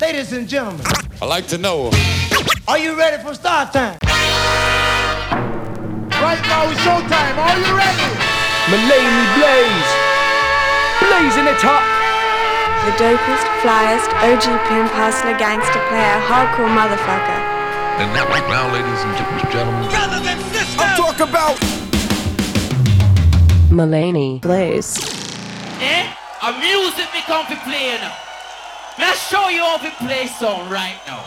Ladies and gentlemen, I'd like to know. are you ready for start time? Right now it's showtime. Are you ready? Malaney Blaze. Blazing it up. The dopest, flyest, OG pimp, hustler, gangster player, hardcore motherfucker. And now, right now, ladies and gentlemen, I'm talking about Malaney Blaze. Eh? A music me come to play now. Now show you how to play song right now.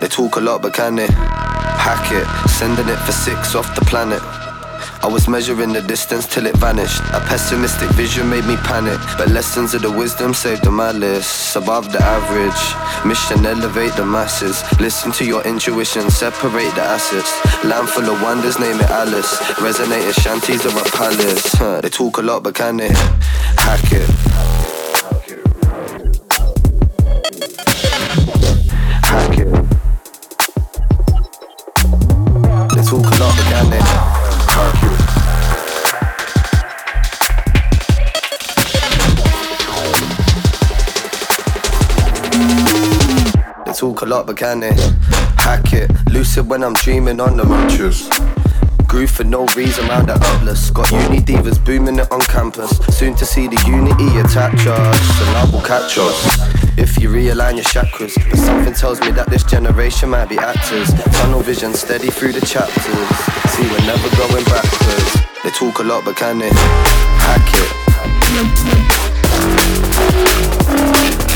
They talk a lot, but can they hack it? Sending it for six off the planet. I was measuring the distance till it vanished. A pessimistic vision made me panic. But lessons of the wisdom saved the malice. Above the average. Mission elevate the masses. Listen to your intuition, separate the assets. Land full of wonders, name it Alice. Resonating shanties of a palace. Huh, They talk a lot, but can they hack it? Hack it. They talk a lot, but can they talk a lot, but can they hack it? Lucid when I'm dreaming on the mattress. Groove for no reason round the upless. Got uni divas booming it on campus. Soon to see the unity attach us, and love will catch us. If you realign your chakras, but something tells me that this generation might be actors. Tunnel vision steady through the chapters. See, we're never going backwards. They talk a lot, but can they hack it?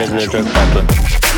business drug problem.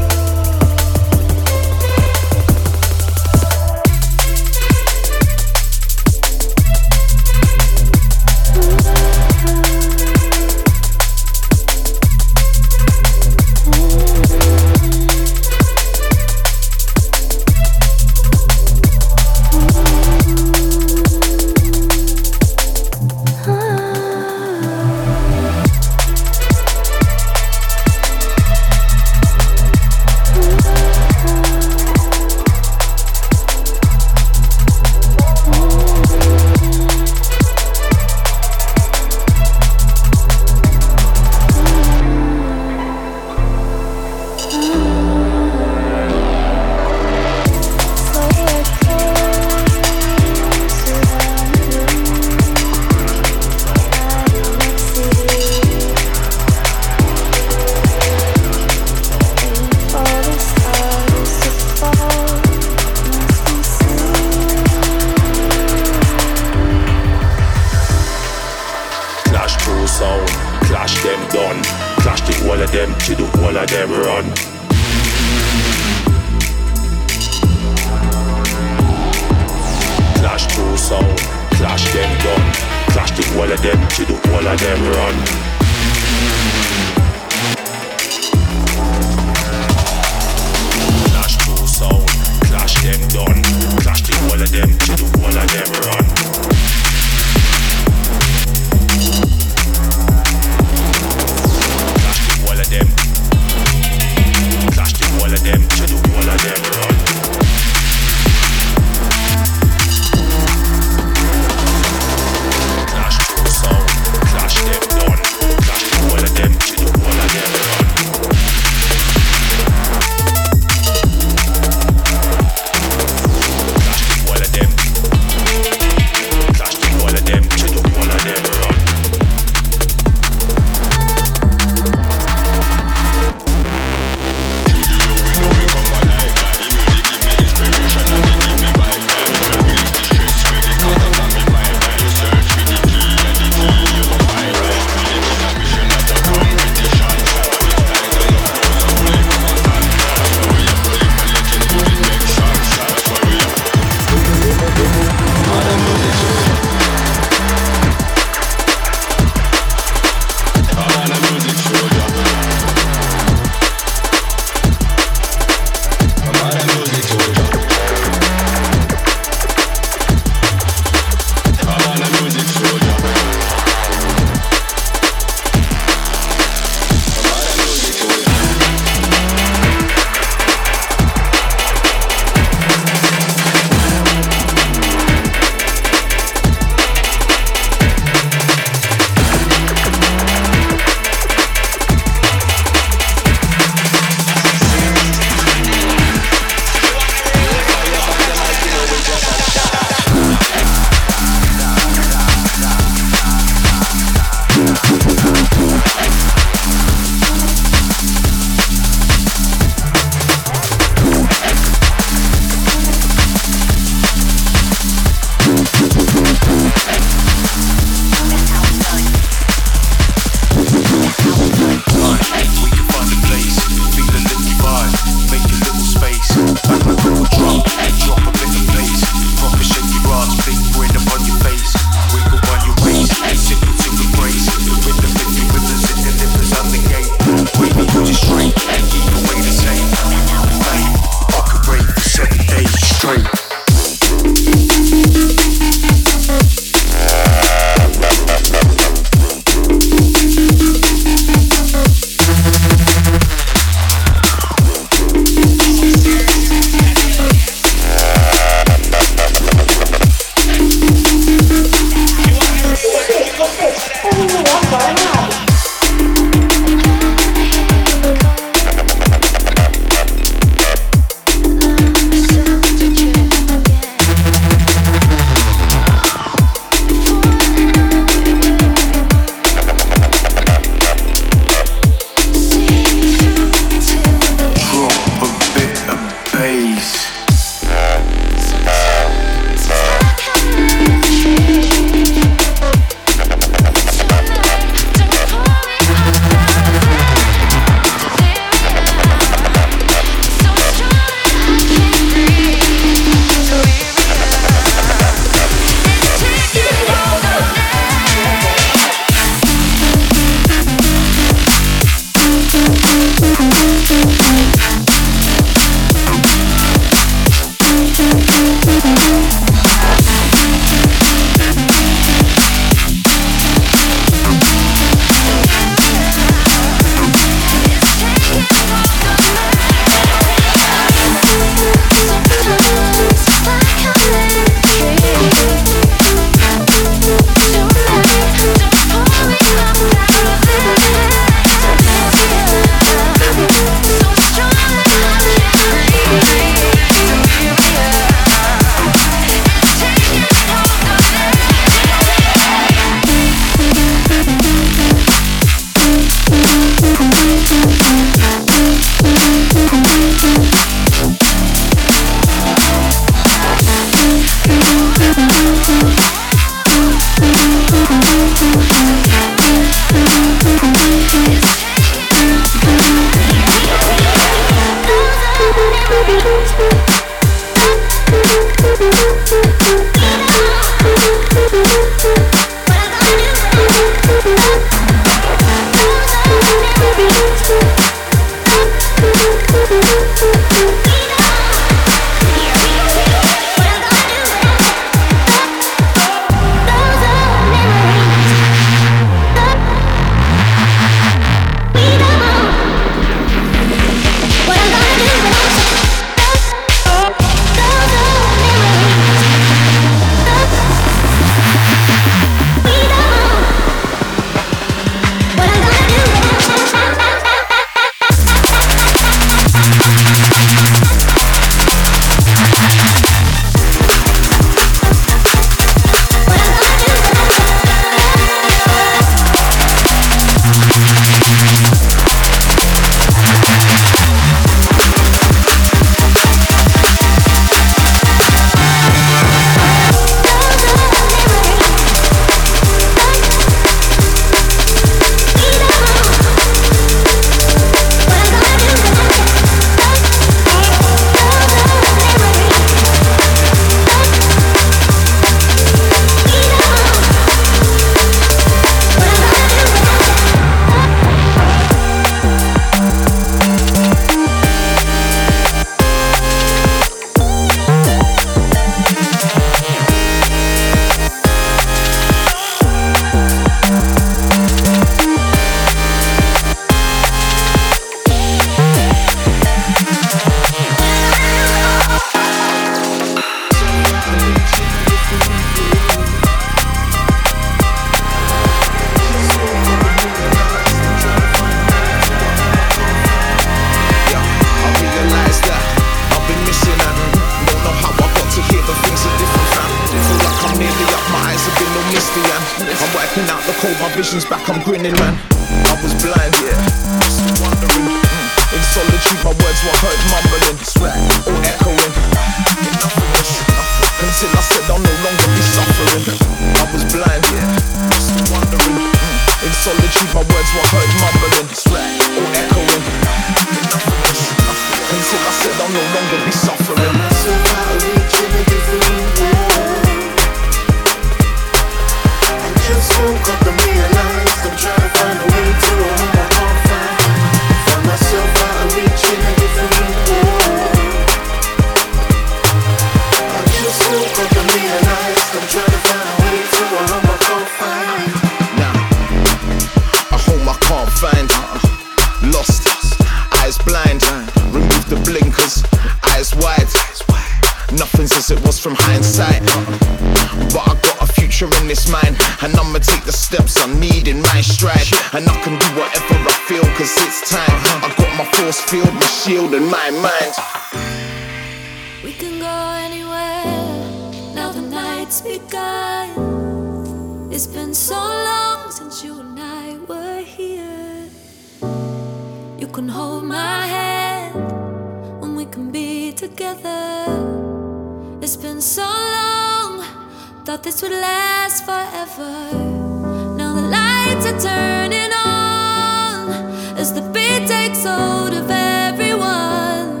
turning on as the beat takes hold of everyone.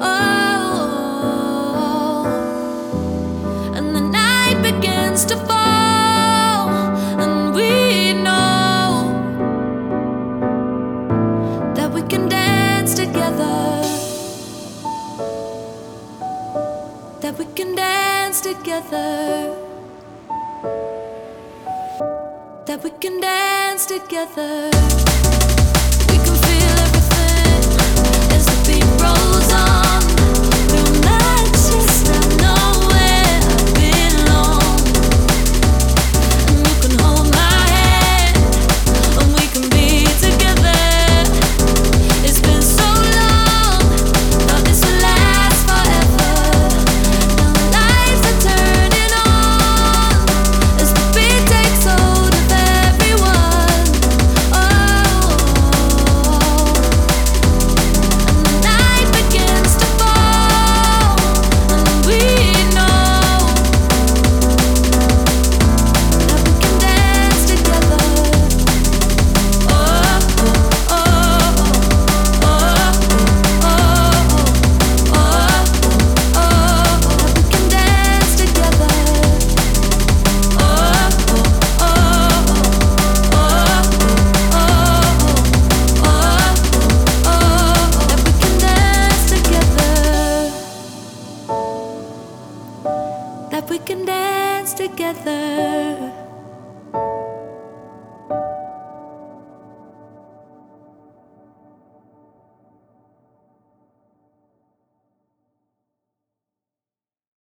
Oh, and the night begins to fall, and we know that we can dance together. That we can dance together that we can dance together.